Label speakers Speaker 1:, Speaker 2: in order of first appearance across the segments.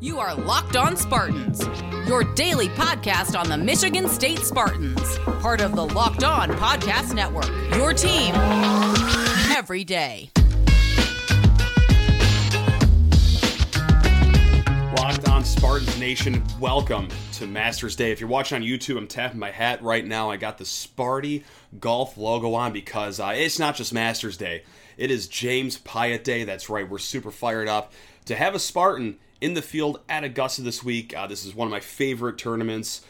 Speaker 1: You are Locked On Spartans, your daily podcast on the Michigan State Spartans, part of the Locked On Podcast Network. Your team every day.
Speaker 2: Locked on Spartans Nation, welcome to Masters Day. If you're watching on YouTube, I'm tapping my hat right now. I got the Sparty golf logo on because uh, it's not just Masters Day, it is James Piot Day. That's right, we're super fired up to have a Spartan in the field at Augusta this week. Uh, this is one of my favorite tournaments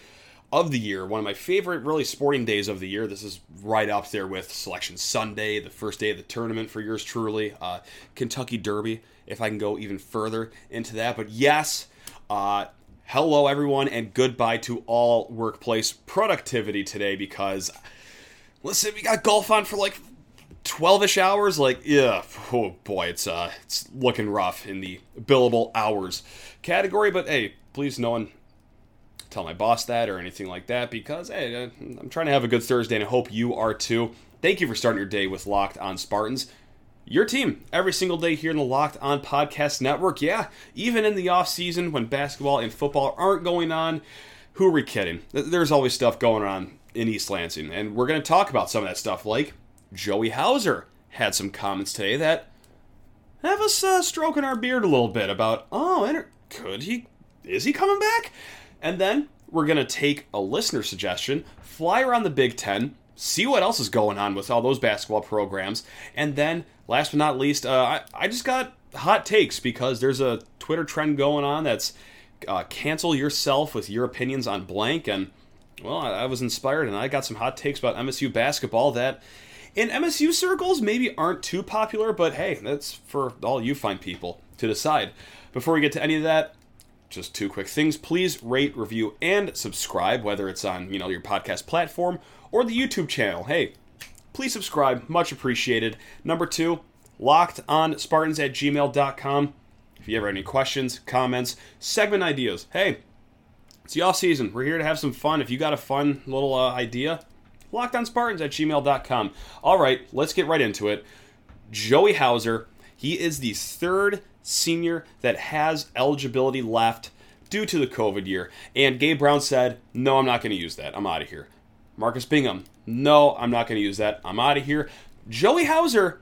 Speaker 2: of the year, one of my favorite, really, sporting days of the year. This is right up there with Selection Sunday, the first day of the tournament for yours truly, uh, Kentucky Derby, if I can go even further into that. But yes, uh, hello everyone, and goodbye to all workplace productivity today because, listen, we got golf on for like 12ish hours like yeah oh boy it's uh it's looking rough in the billable hours category but hey please no one tell my boss that or anything like that because hey uh, i'm trying to have a good thursday and i hope you are too. Thank you for starting your day with locked on spartans. Your team every single day here in the locked on podcast network. Yeah even in the off season when basketball and football aren't going on who are we kidding? There's always stuff going on in east lansing and we're going to talk about some of that stuff like Joey Hauser had some comments today that have us uh, stroking our beard a little bit about, oh, could he, is he coming back? And then we're going to take a listener suggestion, fly around the Big Ten, see what else is going on with all those basketball programs, and then, last but not least, uh, I, I just got hot takes because there's a Twitter trend going on that's uh, cancel yourself with your opinions on blank, and well, I, I was inspired and I got some hot takes about MSU basketball that in MSU circles maybe aren't too popular, but hey, that's for all you fine people to decide. Before we get to any of that, just two quick things. Please rate, review, and subscribe, whether it's on, you know, your podcast platform or the YouTube channel. Hey, please subscribe. Much appreciated. Number two, locked on Spartans at gmail.com. If you ever have any questions, comments, segment ideas, hey, it's the off season. We're here to have some fun. If you got a fun little uh, idea, lockedonspartans at gmail.com. All right, let's get right into it. Joey Hauser, he is the third senior that has eligibility left due to the COVID year. And Gabe Brown said, No, I'm not going to use that. I'm out of here. Marcus Bingham, No, I'm not going to use that. I'm out of here. Joey Hauser,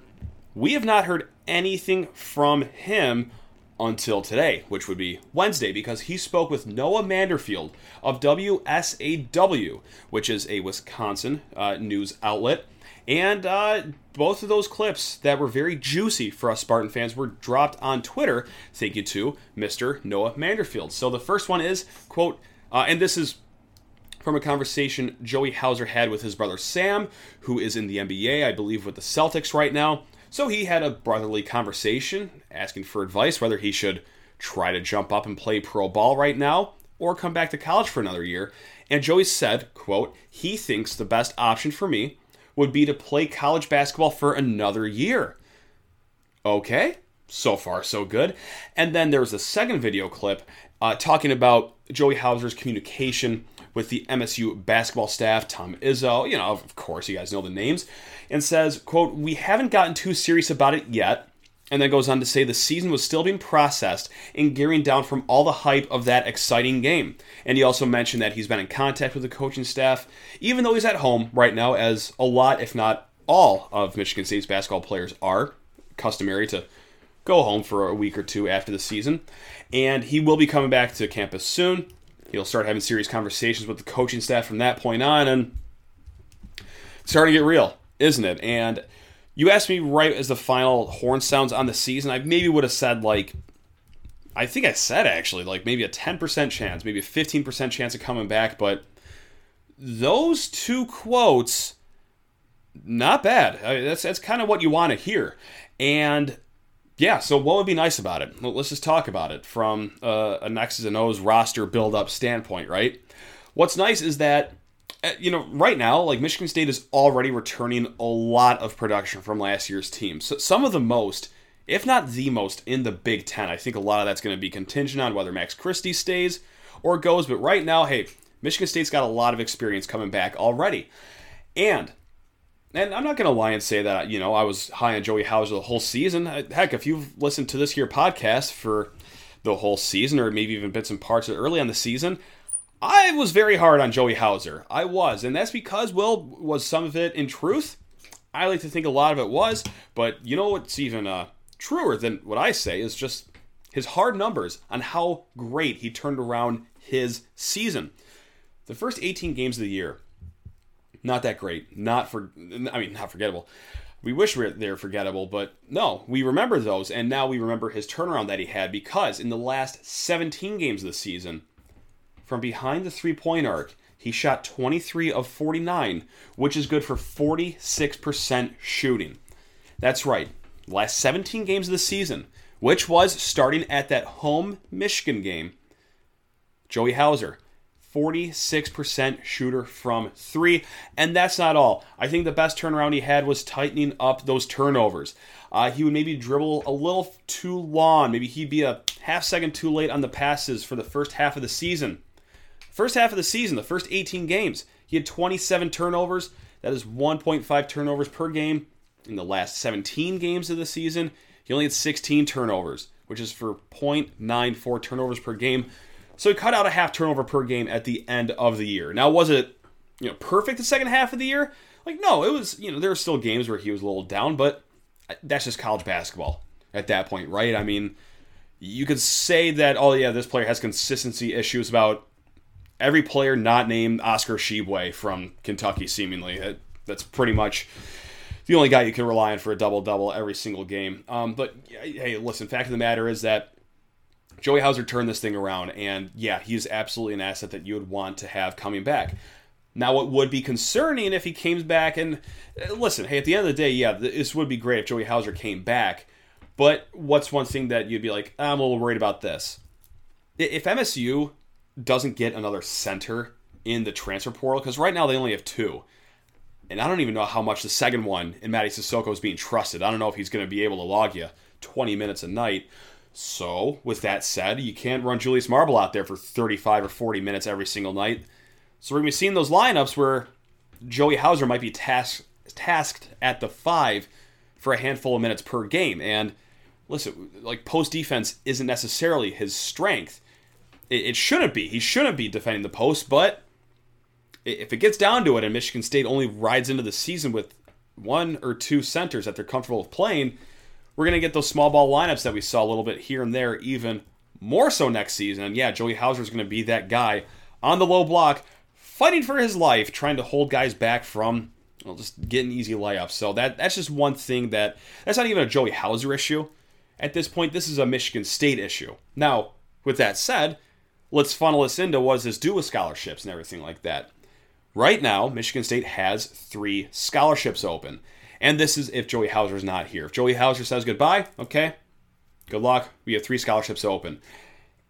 Speaker 2: we have not heard anything from him until today, which would be Wednesday, because he spoke with Noah Manderfield of WSAW, which is a Wisconsin uh, news outlet. And uh, both of those clips that were very juicy for us Spartan fans were dropped on Twitter. Thank you to Mr. Noah Manderfield. So the first one is, quote, uh, and this is from a conversation Joey Hauser had with his brother Sam, who is in the NBA, I believe, with the Celtics right now. So he had a brotherly conversation, asking for advice whether he should try to jump up and play pro ball right now or come back to college for another year. And Joey said, quote, he thinks the best option for me would be to play college basketball for another year. Okay, so far so good. And then there was a second video clip uh, talking about Joey Hauser's communication with the MSU basketball staff, Tom Izzo, you know, of course, you guys know the names, and says, quote, we haven't gotten too serious about it yet, and then goes on to say the season was still being processed and gearing down from all the hype of that exciting game. And he also mentioned that he's been in contact with the coaching staff, even though he's at home right now, as a lot, if not all, of Michigan State's basketball players are customary to go home for a week or two after the season. And he will be coming back to campus soon. He'll start having serious conversations with the coaching staff from that point on, and starting to get real, isn't it? And you asked me right as the final horn sounds on the season, I maybe would have said like I think I said actually like maybe a 10% chance, maybe a 15% chance of coming back, but those two quotes not bad. I mean, that's that's kind of what you want to hear. And yeah, so what would be nice about it? Well, let's just talk about it from uh, an X's and O's roster build up standpoint, right? What's nice is that uh, you know, right now, like Michigan State is already returning a lot of production from last year's team. So some of the most, if not the most, in the Big Ten. I think a lot of that's going to be contingent on whether Max Christie stays or goes. But right now, hey, Michigan State's got a lot of experience coming back already. And and I'm not going to lie and say that, you know, I was high on Joey Hauser the whole season. Heck, if you've listened to this here podcast for the whole season, or maybe even bits and parts of early on the season, I was very hard on Joey Hauser. I was, and that's because, well, was some of it in truth? I like to think a lot of it was, but you know what's even uh, truer than what I say is just his hard numbers on how great he turned around his season. The first 18 games of the year, not that great. Not for, I mean, not forgettable. We wish they're forgettable, but no, we remember those, and now we remember his turnaround that he had because in the last 17 games of the season, from behind the three point arc, he shot 23 of 49, which is good for 46% shooting. That's right, last 17 games of the season, which was starting at that home Michigan game, Joey Hauser, 46% shooter from three. And that's not all. I think the best turnaround he had was tightening up those turnovers. Uh, he would maybe dribble a little too long. Maybe he'd be a half second too late on the passes for the first half of the season. First half of the season, the first 18 games, he had 27 turnovers. That is 1.5 turnovers per game. In the last 17 games of the season, he only had 16 turnovers, which is for 0.94 turnovers per game. So he cut out a half turnover per game at the end of the year. Now, was it you know perfect the second half of the year? Like, no, it was. You know, there were still games where he was a little down, but that's just college basketball at that point, right? I mean, you could say that, oh yeah, this player has consistency issues about every player not named Oscar Tshiebwe from Kentucky, seemingly. That's pretty much the only guy you can rely on for a double double every single game. Um, but hey, listen, fact of the matter is that Joey Hauser turned this thing around, and yeah, he is absolutely an asset that you would want to have coming back. Now, what would be concerning if he came back and uh, listen, hey, at the end of the day, yeah, this would be great if Joey Hauser came back. But what's one thing that you'd be like, I'm a little worried about this? If MSU doesn't get another center in the transfer portal, because right now they only have two, and I don't even know how much the second one in Mady Sissoko is being trusted. I don't know if he's going to be able to log you 20 minutes a night. So, with that said, you can't run Julius Marble out there for 35 or 40 minutes every single night. So, we're going to be seeing those lineups where Joey Hauser might be tasked tasked at the five for a handful of minutes per game. And listen, like post defense isn't necessarily his strength. It, it shouldn't be. He shouldn't be defending the post, but if it gets down to it and Michigan State only rides into the season with one or two centers that they're comfortable with playing, we're going to get those small ball lineups that we saw a little bit here and there, even more so next season. And yeah, Joey Hauser is going to be that guy on the low block, fighting for his life, trying to hold guys back from well, just getting easy layups. So that that's just one thing that that's not even a Joey Hauser issue. At this point, this is a Michigan State issue. Now, with that said, let's funnel this into what does this do with scholarships and everything like that. Right now, Michigan State has three scholarships open. And this is if Joey Hauser is not here. If Joey Hauser says goodbye, okay, good luck. We have three scholarships open.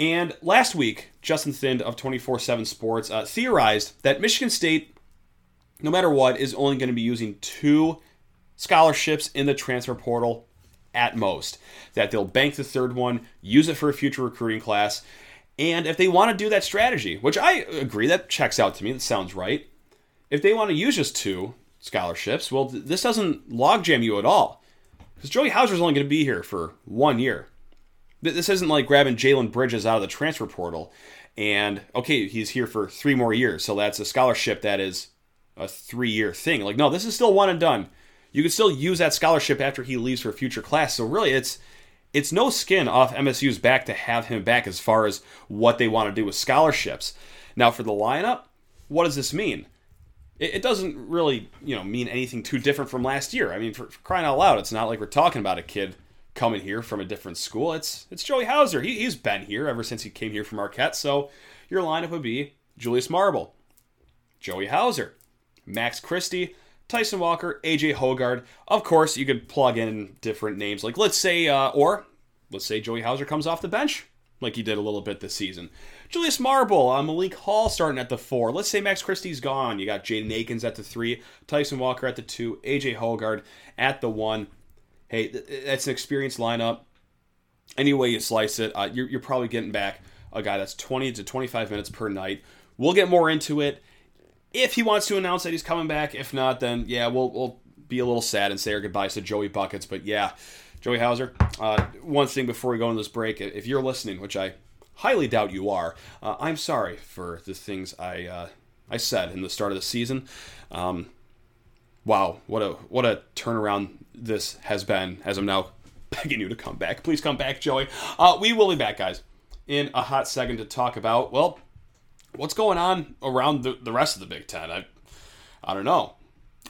Speaker 2: And last week, Justin Thind of 24 7 Sports uh, theorized that Michigan State, no matter what, is only going to be using two scholarships in the transfer portal at most. That they'll bank the third one, use it for a future recruiting class. And if they want to do that strategy, which I agree, that checks out to me, that sounds right. If they want to use just two, scholarships. Well, this doesn't logjam you at all because Joey Hauser is only going to be here for one year. This isn't like grabbing Jalen Bridges out of the transfer portal and okay, he's here for three more years, so that's a scholarship that is a three-year thing. Like, no, this is still one and done. You can still use that scholarship after he leaves for future class. So really, it's it's no skin off MSU's back to have him back as far as what they want to do with scholarships. Now, for the lineup, what does this mean? It, it doesn't really you know mean anything too different from last year. I mean, for, for, crying out loud, it's not like we're talking about a kid coming here from a different school. It's it's Joey Hauser. He, he's been here ever since he came here from Marquette. So your lineup would be Julius Marble, Joey Hauser, Max Christie, Tyson Walker, AJ Hoggard. Of course, you could plug in different names. Like let's say, uh, or let's say Joey Hauser comes off the bench like he did a little bit this season. Julius Marble, uh, Malik Hall starting at the four. Let's say Max Christie's gone. You got Jaden Akins at the three, Tyson Walker at the two, AJ Hoggard at the one. Hey, that's an experienced lineup. Any way you slice it, uh, you're, you're probably getting back a guy that's 20 to 25 minutes per night. We'll get more into it if he wants to announce that he's coming back. If not, then yeah, we'll we'll be a little sad and say our goodbyes to Joey Buckets. But yeah, Joey Hauser. Uh, one thing before we go into this break, if you're listening, which I highly doubt you are, uh, I'm sorry for the things I uh, I said in the start of the season. Um, wow, what a what a turnaround this has been. As I'm now begging you to come back, please come back, Joey. Uh, we will be back, guys, in a hot second to talk about well, what's going on around the, the rest of the Big Ten. I I don't know.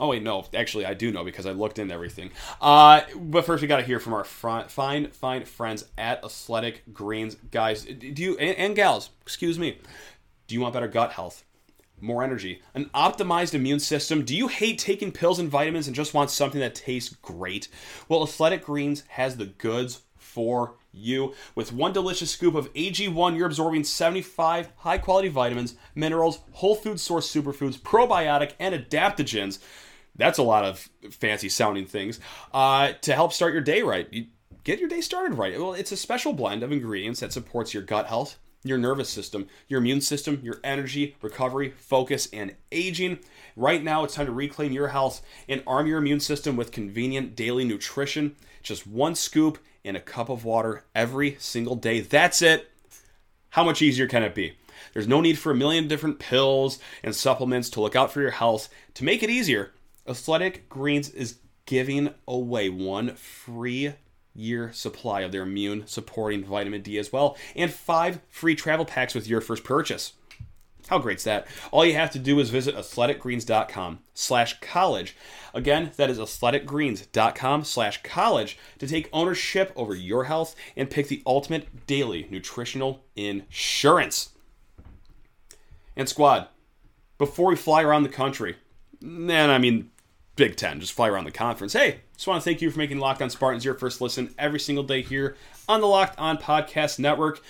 Speaker 2: Oh wait, no. Actually, I do know because I looked into everything. Uh, but first, we got to hear from our front, fine, fine friends at Athletic Greens, guys. Do you and, and gals? Excuse me. Do you want better gut health? More energy, an optimized immune system. Do you hate taking pills and vitamins and just want something that tastes great? Well, Athletic Greens has the goods for you. With one delicious scoop of AG1, you're absorbing 75 high quality vitamins, minerals, whole food source superfoods, probiotic, and adaptogens. That's a lot of fancy sounding things uh, to help start your day right. You get your day started right. Well, it's a special blend of ingredients that supports your gut health, your nervous system, your immune system, your energy, recovery, focus, and aging. Right now, it's time to reclaim your health and arm your immune system with convenient daily nutrition. Just one scoop in a cup of water every single day. That's it. How much easier can it be? There's no need for a million different pills and supplements to look out for your health. To make it easier, Athletic Greens is giving away one free year supply of their immune supporting vitamin D as well, and five free travel packs with your first purchase. How great's that? All you have to do is visit athleticgreens.com slash college. Again, that is athleticgreens.com slash college to take ownership over your health and pick the ultimate daily nutritional insurance. And squad, before we fly around the country, and I mean Big Ten, just fly around the conference. Hey, just want to thank you for making Locked On Spartans your first listen every single day here on the Locked On Podcast Network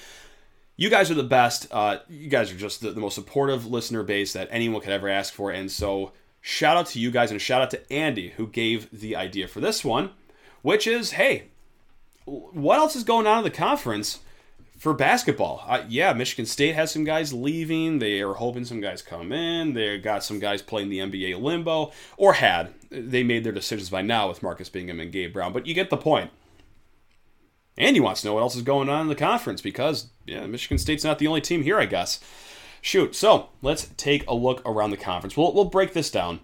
Speaker 2: you guys are the best. Uh, you guys are just the, the, most supportive listener base that anyone could ever ask for. And so, shout out to you guys and shout out to Andy who gave the idea for this one, which is hey, what else is going on in the conference for basketball? Uh, yeah, Michigan State has some guys leaving. They are hoping some guys come in. They got some guys playing the NBA limbo, or had. They made their decisions by now with Marcus Bingham and Gabe Brown. But you get the point. And he wants to know what else is going on in the conference because, yeah, Michigan State's not the only team here, I guess. Shoot. So let's take a look around the conference. We'll, we'll break this down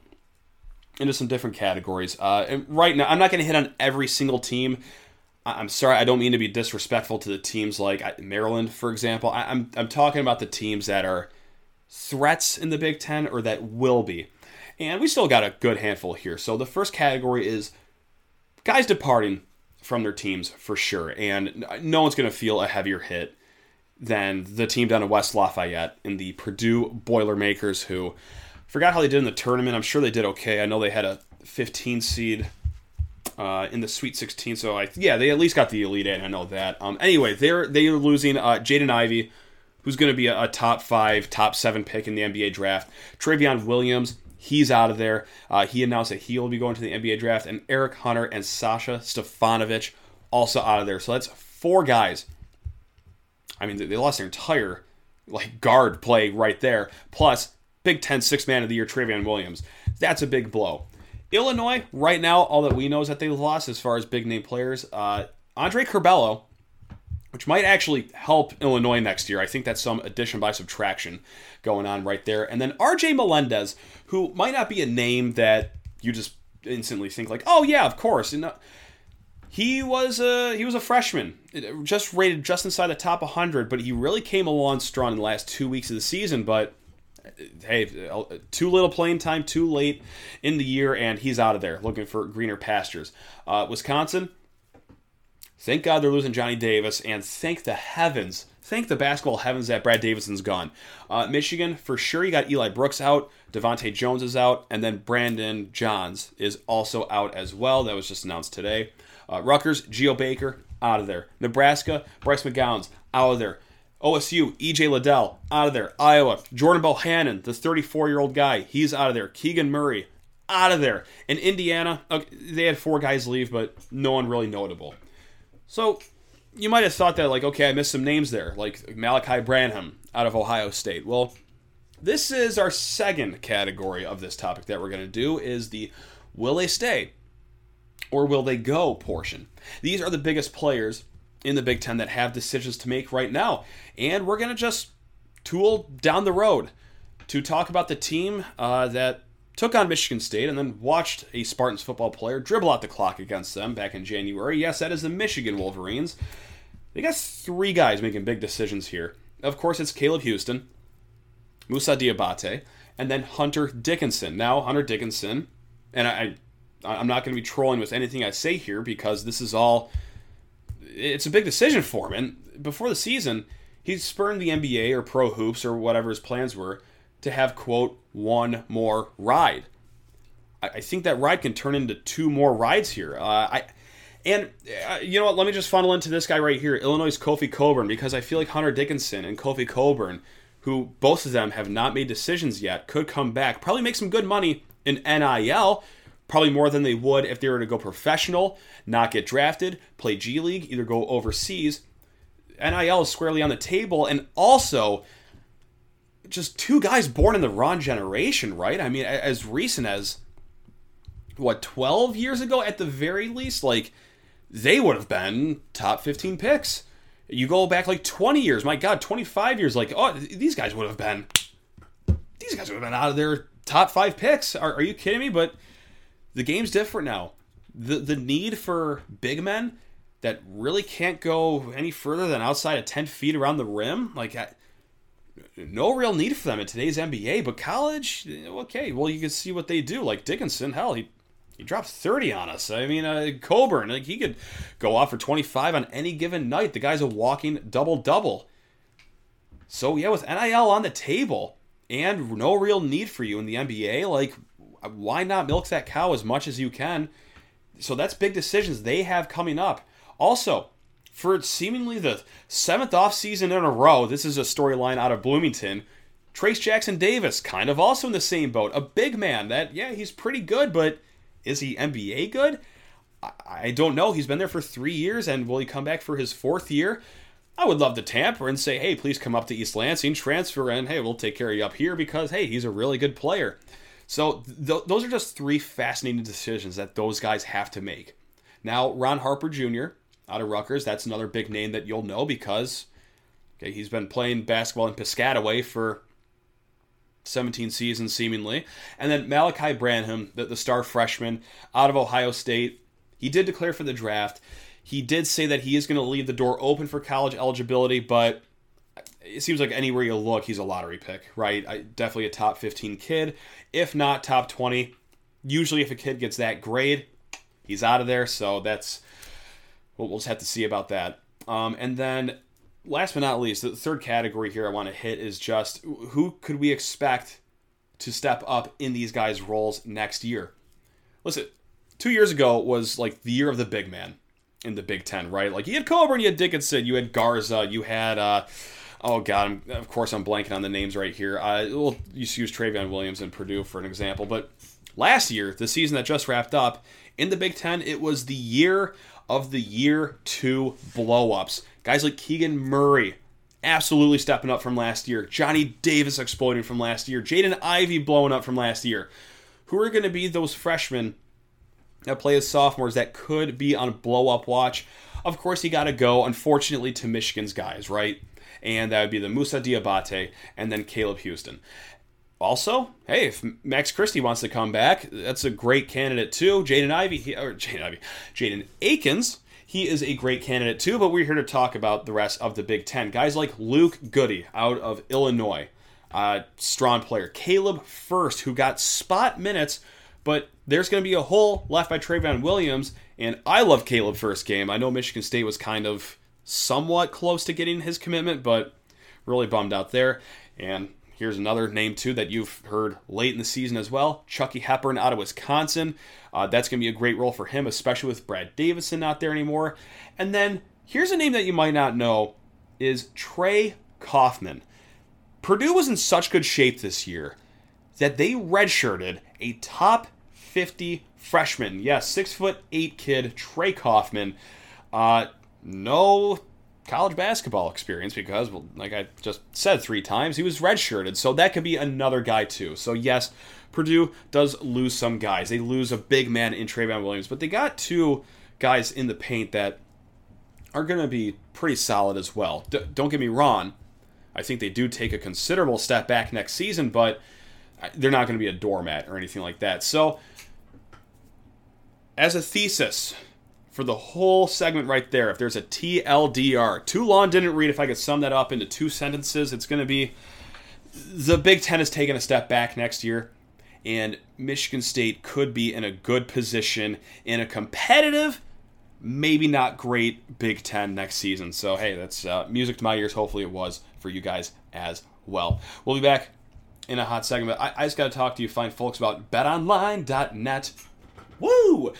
Speaker 2: into some different categories. Uh, and right now, I'm not going to hit on every single team. I'm sorry, I don't mean to be disrespectful to the teams like Maryland, for example. I, I'm, I'm talking about the teams that are threats in the Big Ten or that will be. And we still got a good handful here. So the first category is guys departing from their teams for sure. And no one's going to feel a heavier hit than the team down in West Lafayette in the Purdue Boilermakers, who forgot how they did in the tournament. I'm sure they did okay. I know they had a 15 seed uh, in the Sweet 16, so I yeah they at least got the Elite Eight. I know that. Um, anyway, they're they're losing uh, Jaden Ivey, who's going to be a, a, top five, top seven pick in the NBA draft. Trevion Williams, He's out of there. Uh, he announced that he will be going to the NBA draft, and Eric Hunter and Sasha Stefanovic also out of there. So that's four guys. I mean, they lost their entire like guard play right there. Plus, Big Ten six man of the year Trevion Williams. That's a big blow. Illinois, right now, all that we know is that they lost as far as big name players. Uh, Andre Curbelo which might actually help Illinois next year. I think that's some addition by subtraction going on right there. And then RJ Melendez, who might not be a name that you just instantly think like, oh yeah, of course. And uh, he was a he was a freshman, just rated just inside the top 100, but he really came along strong in the last two weeks of the season. But hey, too little playing time, too late in the year, and he's out of there looking for greener pastures. Uh, Wisconsin Thank God they're losing Johnny Davis, and thank the heavens, thank the basketball heavens that Brad Davison's gone. Uh, Michigan, for sure, you got Eli Brooks out, DeVante' Jones is out, and then Brandon Johns is also out as well. That was just announced today. Uh, Rutgers, Geo Baker, out of there. Nebraska, Bryce McGowan's out of there. OSU, EJ Liddell, out of there. Iowa, Jordan Bohannon, the 34 year old guy, he's out of there. Keegan Murray, out of there. And Indiana, okay, they had four guys leave, but no one really notable. So you might have thought that, like, okay, I missed some names there, like Malachi Branham out of Ohio State. Well, this is our second category of this topic that we're going to do is the will they stay? or will they go portion. These are the biggest players in the Big Ten that have decisions to make right now. And we're going to just tool down the road to talk about the team uh, that took on Michigan State and then watched a Spartans football player dribble out the clock against them back in January. Yes, that is the Michigan Wolverines. They got three guys making big decisions here. Of course, it's Caleb Houston, Musa Diabate, and then Hunter Dickinson. Now, Hunter Dickinson, and I, I'm not going to be trolling with anything I say here because this is all. It's a big decision for him. And before the season, he spurned the NBA or pro hoops or whatever his plans were to have, quote, one more ride. I, think that ride can turn into two more rides here. Uh, I. And uh, you know what? Let me just funnel into this guy right here, Illinois' Kofi Cockburn, because I feel like Hunter Dickinson and Kofi Cockburn, who both of them have not made decisions yet, could come back, probably make some good money in NIL, probably more than they would if they were to go professional, not get drafted, play G League, either go overseas. NIL is squarely on the table, and also just two guys born in the wrong generation, right? I mean, as recent as what 12 years ago at the very least, like they would have been top 15 picks. You go back like 20 years, my God, 25 years, like oh, these guys would have been, these guys would have been out of their top five picks. Are, are you kidding me? But the game's different now. The the need for big men that really can't go any further than outside of 10 feet around the rim, like I, no real need for them in today's NBA. But college, okay, well you can see what they do. Like Dickinson, hell, he he dropped 30 on us. I mean, uh, Cockburn, like he could go off for 25 on any given night. The guy's a walking double double. So yeah, with NIL on the table and no real need for you in the NBA, like why not milk that cow as much as you can? So that's big decisions they have coming up. Also, for seemingly the seventh offseason in a row, this is a storyline out of Bloomington. Trayce Jackson-Davis, kind of also in the same boat. A big man that, yeah, he's pretty good, but is he NBA good? I don't know. He's been there for three years, and will he come back for his fourth year? I would love to tamper and say, hey, please come up to East Lansing, transfer, and hey, we'll take care of you up here because, hey, he's a really good player. So th- those are just three fascinating decisions that those guys have to make. Now, Ron Harper Jr. out of Rutgers, that's another big name that you'll know because okay, he's been playing basketball in Piscataway for 17 seasons seemingly. And then Malachi Branham, the, the star freshman out of Ohio State, he did declare for the draft. He did say that he is going to leave the door open for college eligibility, but it seems like anywhere you look, he's a lottery pick, right? I, definitely a top 15 kid, if not top 20. Usually, if a kid gets that grade, he's out of there. So that's we'll, we'll just have to see about that. Um, and then, last but not least, the third category here I want to hit is just who could we expect to step up in these guys' roles next year? Listen, two years ago was like the year of the big man in the Big Ten, right? Like you had Cockburn, you had Dickinson, you had Garza, you had. Uh, oh god, I'm, of course I'm blanking on the names right here. We'll just use Trevion Williams and Purdue for an example. But last year, the season that just wrapped up in the Big Ten, it was the year of the year two blowups. Guys like Keegan Murray, absolutely stepping up from last year. Johnny Davis exploding from last year. Jaden Ivey blowing up from last year. Who are going to be those freshmen that play as sophomores that could be on blow up watch? Of course, he got to go, unfortunately, to Michigan's guys, right? And that would be the Musa Diabate and then Caleb Houston. Also, hey, if Max Christie wants to come back, that's a great candidate too. Jaden Ivey, or Jaden Ivey, Jaden Akins, he is a great candidate too. But we're here to talk about the rest of the Big Ten. Guys like Luke Goode out of Illinois, uh, strong player. Caleb Furst, who got spot minutes, but there's going to be a hole left by Trevion Williams. And I love Caleb Furst game. I know Michigan State was kind of somewhat close to getting his commitment, but really bummed out there. And here's another name, too, that you've heard late in the season as well Chucky Hepburn out of Wisconsin. Uh, that's going to be a great role for him, especially with Brad Davison not there anymore. And then here's a name that you might not know is Trey Kaufman. Purdue was in such good shape this year that they redshirted a top 50 freshman. Yes, six foot eight kid, Trey Kaufman. Uh, no college basketball experience because, well, like I just said three times, he was redshirted. So that could be another guy too. So yes, Purdue does lose some guys. They lose a big man in Trevion Williams, but they got two guys in the paint that are going to be pretty solid as well. D- don't get me wrong. I think they do take a considerable step back next season, but they're not going to be a doormat or anything like that. So, as a thesis, for the whole segment right there, if there's a TLDR, too long didn't read. If I could sum that up into two sentences, it's going to be the Big Ten has taken a step back next year, and Michigan State could be in a good position in a competitive, maybe not great Big Ten next season. So, hey, that's uh, music to my ears. Hopefully, it was for you guys as well. We'll be back in a hot segment. I, I just got to talk to you fine folks about betonline.net. Woo!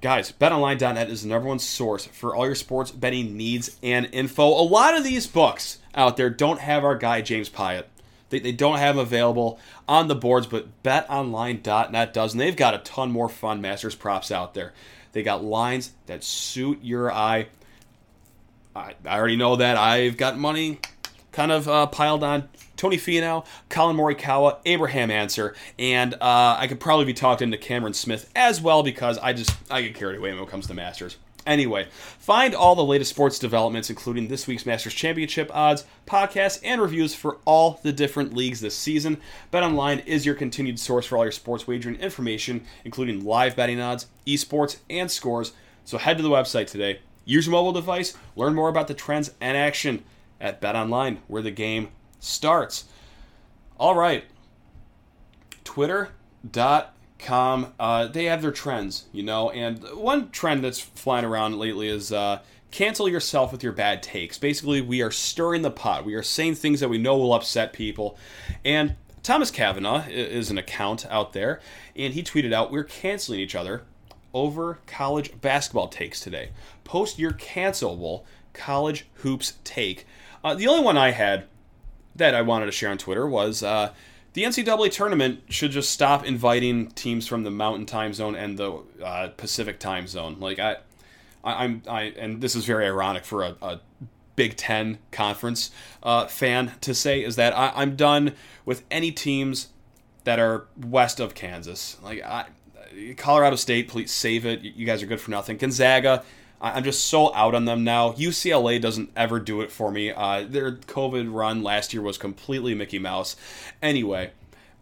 Speaker 2: Guys, betonline.net is the number one source for all your sports betting needs and info. A lot of these books out there don't have our guy James Piot. They, they don't have them available on the boards, but betonline.net does, and they've got a ton more fun Masters props out there. They got lines that suit your eye. I, I already know that. I've got money kind of uh, piled on Tony Finau, Collin Morikawa, Abraham Ancer, and uh, I could probably be talked into Cameron Smith as well because I just I get carried away when it comes to Masters. Anyway, find all the latest sports developments, including this week's Masters Championship odds, podcasts, and reviews for all the different leagues this season. BetOnline is your continued source for all your sports wagering information, including live betting odds, esports, and scores. So head to the website today, use your mobile device, learn more about the trends and action at BetOnline, where the game starts. All right. Twitter.com, uh, they have their trends, you know, and one trend that's flying around lately is uh, cancel yourself with your bad takes. Basically, we are stirring the pot. We are saying things that we know will upset people. And Thomas Kavanaugh is an account out there, and he tweeted out, We're canceling each other over college basketball takes today. Post your cancelable college hoops take. Uh, the only one I had that I wanted to share on Twitter was uh, the NCAA tournament should just stop inviting teams from the Mountain Time Zone and the uh, Pacific Time Zone. Like I, I, am I, and this is very ironic for a, a Big Ten conference uh, fan to say is that I, I'm done with any teams that are west of Kansas. Like I, Colorado State, please save it. You guys are good for nothing. Gonzaga I'm just so out on them now. UCLA doesn't ever do it for me. Uh, their COVID run last year was completely Mickey Mouse. Anyway,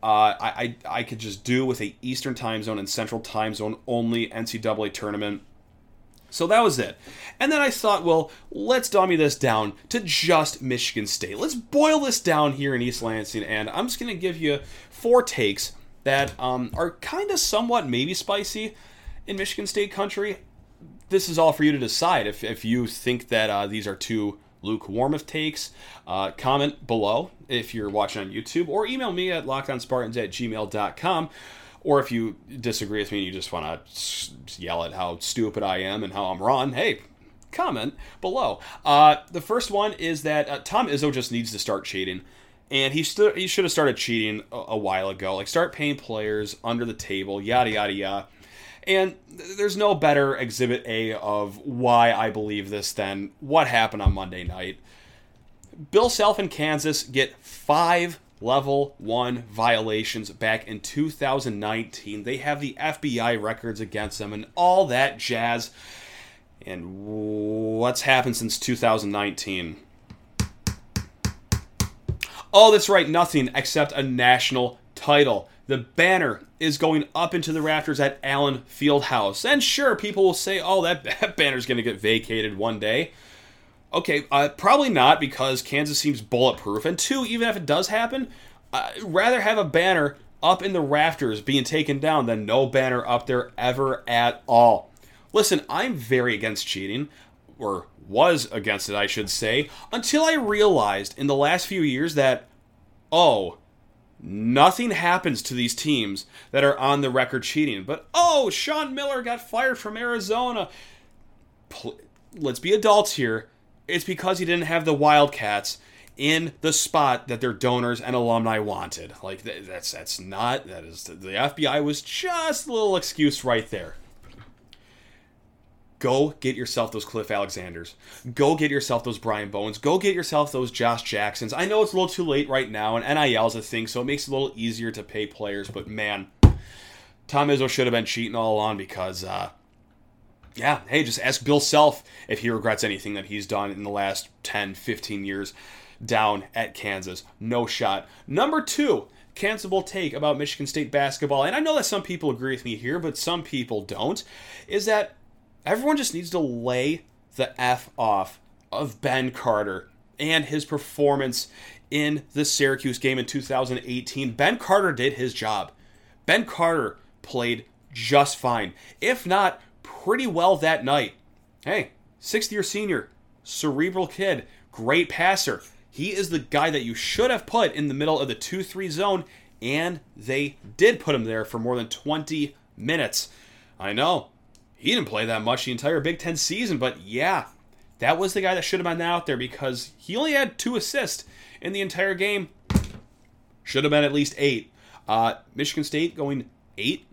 Speaker 2: uh, I, I, I could just do with a Eastern Time Zone and Central Time Zone only NCAA tournament. So that was it. And then I thought, well, let's dummy this down to just Michigan State. Let's boil this down here in East Lansing, and I'm just going to give you four takes that um, are kind of somewhat maybe spicy in Michigan State country this is all for you to decide. If, if you think that uh, these are too lukewarm of takes, uh, comment below if you're watching on YouTube, or email me at lockedonspartans at gmail.com. Or if you disagree with me and you just want to yell at how stupid I am and how I'm wrong, hey, comment below. Uh, the first one is that uh, Tom Izzo just needs to start cheating. And he, st- he should have started cheating a-, a while ago. Like, start paying players under the table, yada, yada, yada. And there's no better exhibit A of why I believe this than what happened on Monday night. Bill Self in Kansas get five level one violations back in 2019. They have the FBI records against them and all that jazz. And what's happened since 2019? Oh, that's right, nothing except a national title. The banner is going up into the rafters at Allen Fieldhouse. And sure, people will say, oh, that, that banner's going to get vacated one day. Okay, uh, probably not because Kansas seems bulletproof. And two, even if it does happen, I'd rather have a banner up in the rafters being taken down than no banner up there ever at all. Listen, I'm very against cheating, or was against it, I should say, until I realized in the last few years that, oh, Nothing happens to these teams that are on the record cheating. But oh, Sean Miller got fired from Arizona. Let's be adults here. It's because he didn't have the Wildcats in the spot that their donors and alumni wanted. Like that's that's not that is the FBI was just a little excuse right there. Go get yourself those Cliff Alexanders. Go get yourself those Brian Bowens. Go get yourself those Josh Jacksons. I know it's a little too late right now, and NIL's a thing, so it makes it a little easier to pay players, but man, Tom Izzo should have been cheating all along because, uh, yeah, hey, just ask Bill Self if he regrets anything that he's done in the last 10, 15 years down at Kansas. No shot. Number two, cancelable take about Michigan State basketball, and I know that some people agree with me here, but some people don't, is that everyone just needs to lay the F off of Ben Carter and his performance in the Syracuse game in 2018. Ben Carter did his job. Ben Carter played just fine, if not pretty well that night. Hey, sixth year senior, cerebral kid, great passer. He is the guy that you should have put in the middle of the 2 3 zone, and they did put him there for more than 20 minutes. I know, he didn't play that much the entire Big Ten season, but yeah, that was the guy that should have been out there because he only had two assists in the entire game. Should have been at least eight. Uh, Michigan State going eight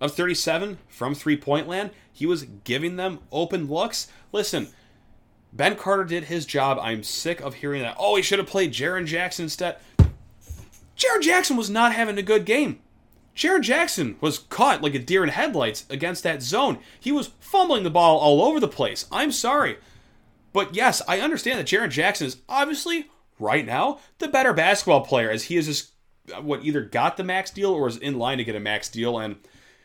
Speaker 2: of 37 from three point land. He was giving them open looks. Listen, Ben Carter did his job. I'm sick of hearing that. Oh, he should have played Jaren Jackson instead. Jaren Jackson was not having a good game. Jaren Jackson was caught like a deer in headlights against that zone. He was fumbling the ball all over the place. I'm sorry. But yes, I understand that Jaren Jackson is obviously, right now, the better basketball player as he is just uh, what either got the max deal or is in line to get a max deal. And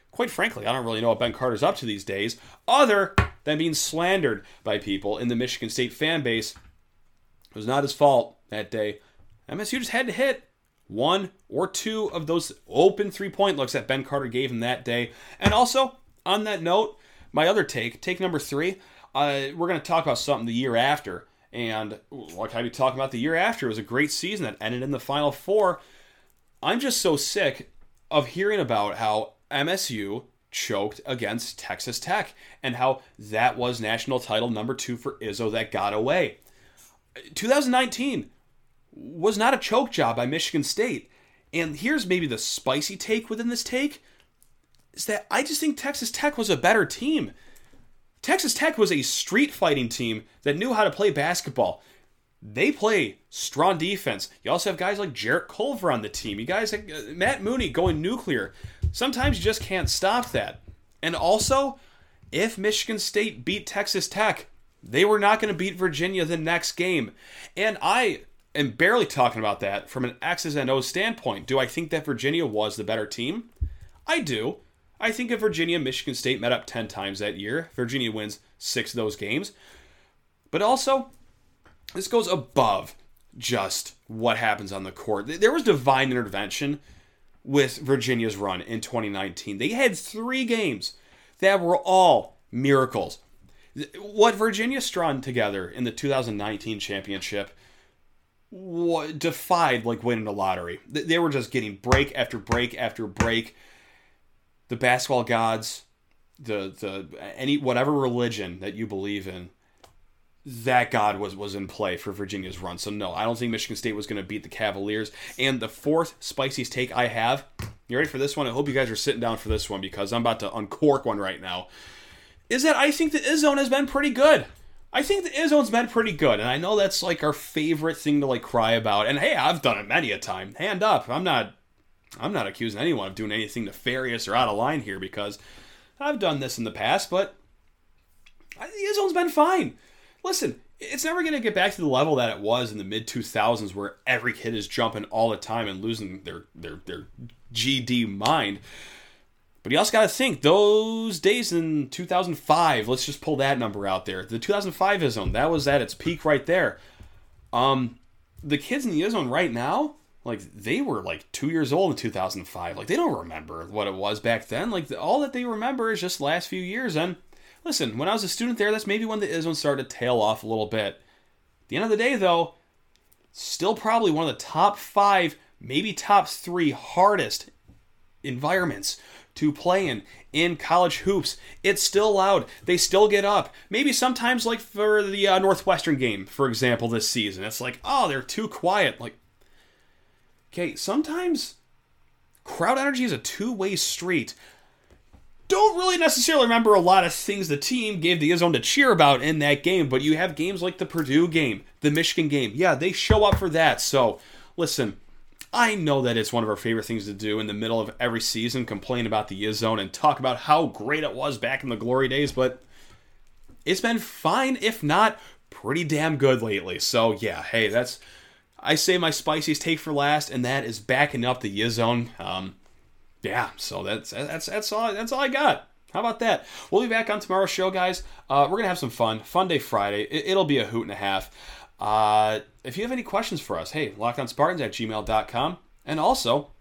Speaker 2: quite frankly, I don't really know what Ben Carter's up to these days, other than being slandered by people in the Michigan State fan base. It was not his fault that day. MSU just had to hit one or two of those open three point looks that Ben Carter gave him that day. And also, on that note, my other take, take number three, uh, we're going to talk about something the year after. And like I be talking about the year after, it was a great season that ended in the Final Four. I'm just so sick of hearing about how MSU choked against Texas Tech and how that was national title number two for Izzo that got away. 2019 was not a choke job by Michigan State. And here's maybe the spicy take within this take is that I just think Texas Tech was a better team. Texas Tech was a street fighting team that knew how to play basketball. They play strong defense. You also have guys like Jarrett Culver on the team. You guys, like uh, Matt Mooney going nuclear. Sometimes you just can't stop that. And also, if Michigan State beat Texas Tech, they were not going to beat Virginia the next game. And I am barely talking about that from an X's and O's standpoint. Do I think that Virginia was the better team? I do. I think if Virginia Michigan State met up 10 times that year, Virginia wins six of those games. But also, this goes above just what happens on the court. There was divine intervention with Virginia's run in 2019. They had three games that were all miracles. What Virginia strung together in the 2019 championship defied like winning the lottery. They were just getting break after break after break. The basketball gods, the the any whatever religion that you believe in, that god was was in play for Virginia's run. So no, I don't think Michigan State was going to beat the Cavaliers. And the fourth spiciest take I have, you ready for this one? I hope you guys are sitting down for this one because I'm about to uncork one right now. Is that I think the Izzone has been pretty good. I think the Izzone's been pretty good, and I know that's like our favorite thing to like cry about. And hey, I've done it many a time. Hand up, I'm not, I'm not accusing anyone of doing anything nefarious or out of line here because I've done this in the past. But the Izzone's been fine. Listen, it's never going to get back to the level that it was in the mid 2000s, where every kid is jumping all the time and losing their their their GD mind. But you also got to think those days in 2005. Let's just pull that number out there. The 2005 Izzone that was at its peak right there. Um, the kids in the Izzone right now, like they were like two years old in 2005. Like they don't remember what it was back then. Like all that they remember is just the last few years. And listen, when I was a student there, that's maybe when the Izzone started to tail off a little bit. At the end of the day, though, still probably one of the top five, maybe top three hardest environments to play in in college hoops. It's still loud. They still get up. Maybe sometimes, like for the uh, Northwestern game, for example, this season, it's like, oh, they're too quiet. Like, okay, sometimes crowd energy is a two way street. don't really necessarily remember a lot of things the team gave the zone to cheer about in that game, but you have games like the Purdue game, the Michigan game. Yeah, they show up for that. So, listen, I know that it's one of our favorite things to do in the middle of every season, complain about the zone and talk about how great it was back in the glory days, but it's been fine, if not pretty damn good lately. So, yeah, hey, that's. I say my spiciest take for last, and that is backing up the zone. Um, yeah, so that's that's that's all that's all I got. How about that? We'll be back on tomorrow's show, guys. Uh, we're gonna have some fun. Fun day Friday. It, will be a hoot and a half. Uh, if you have any questions for us, hey, lockedonspartans at gmail.com. And also,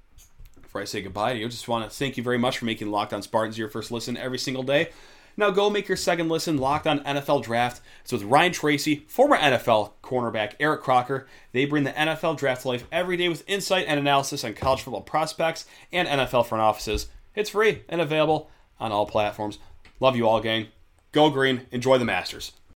Speaker 2: before I say goodbye to you, just want to thank you very much for making Locked On Spartans your first listen every single day. Now go make your second listen locked on NFL Draft. It's with Ryan Tracy, former NFL cornerback Eric Crocker. They bring the NFL draft to life every day with insight and analysis on college football prospects and NFL front offices. It's free and available on all platforms. Love you all, gang. Go green. Enjoy the Masters.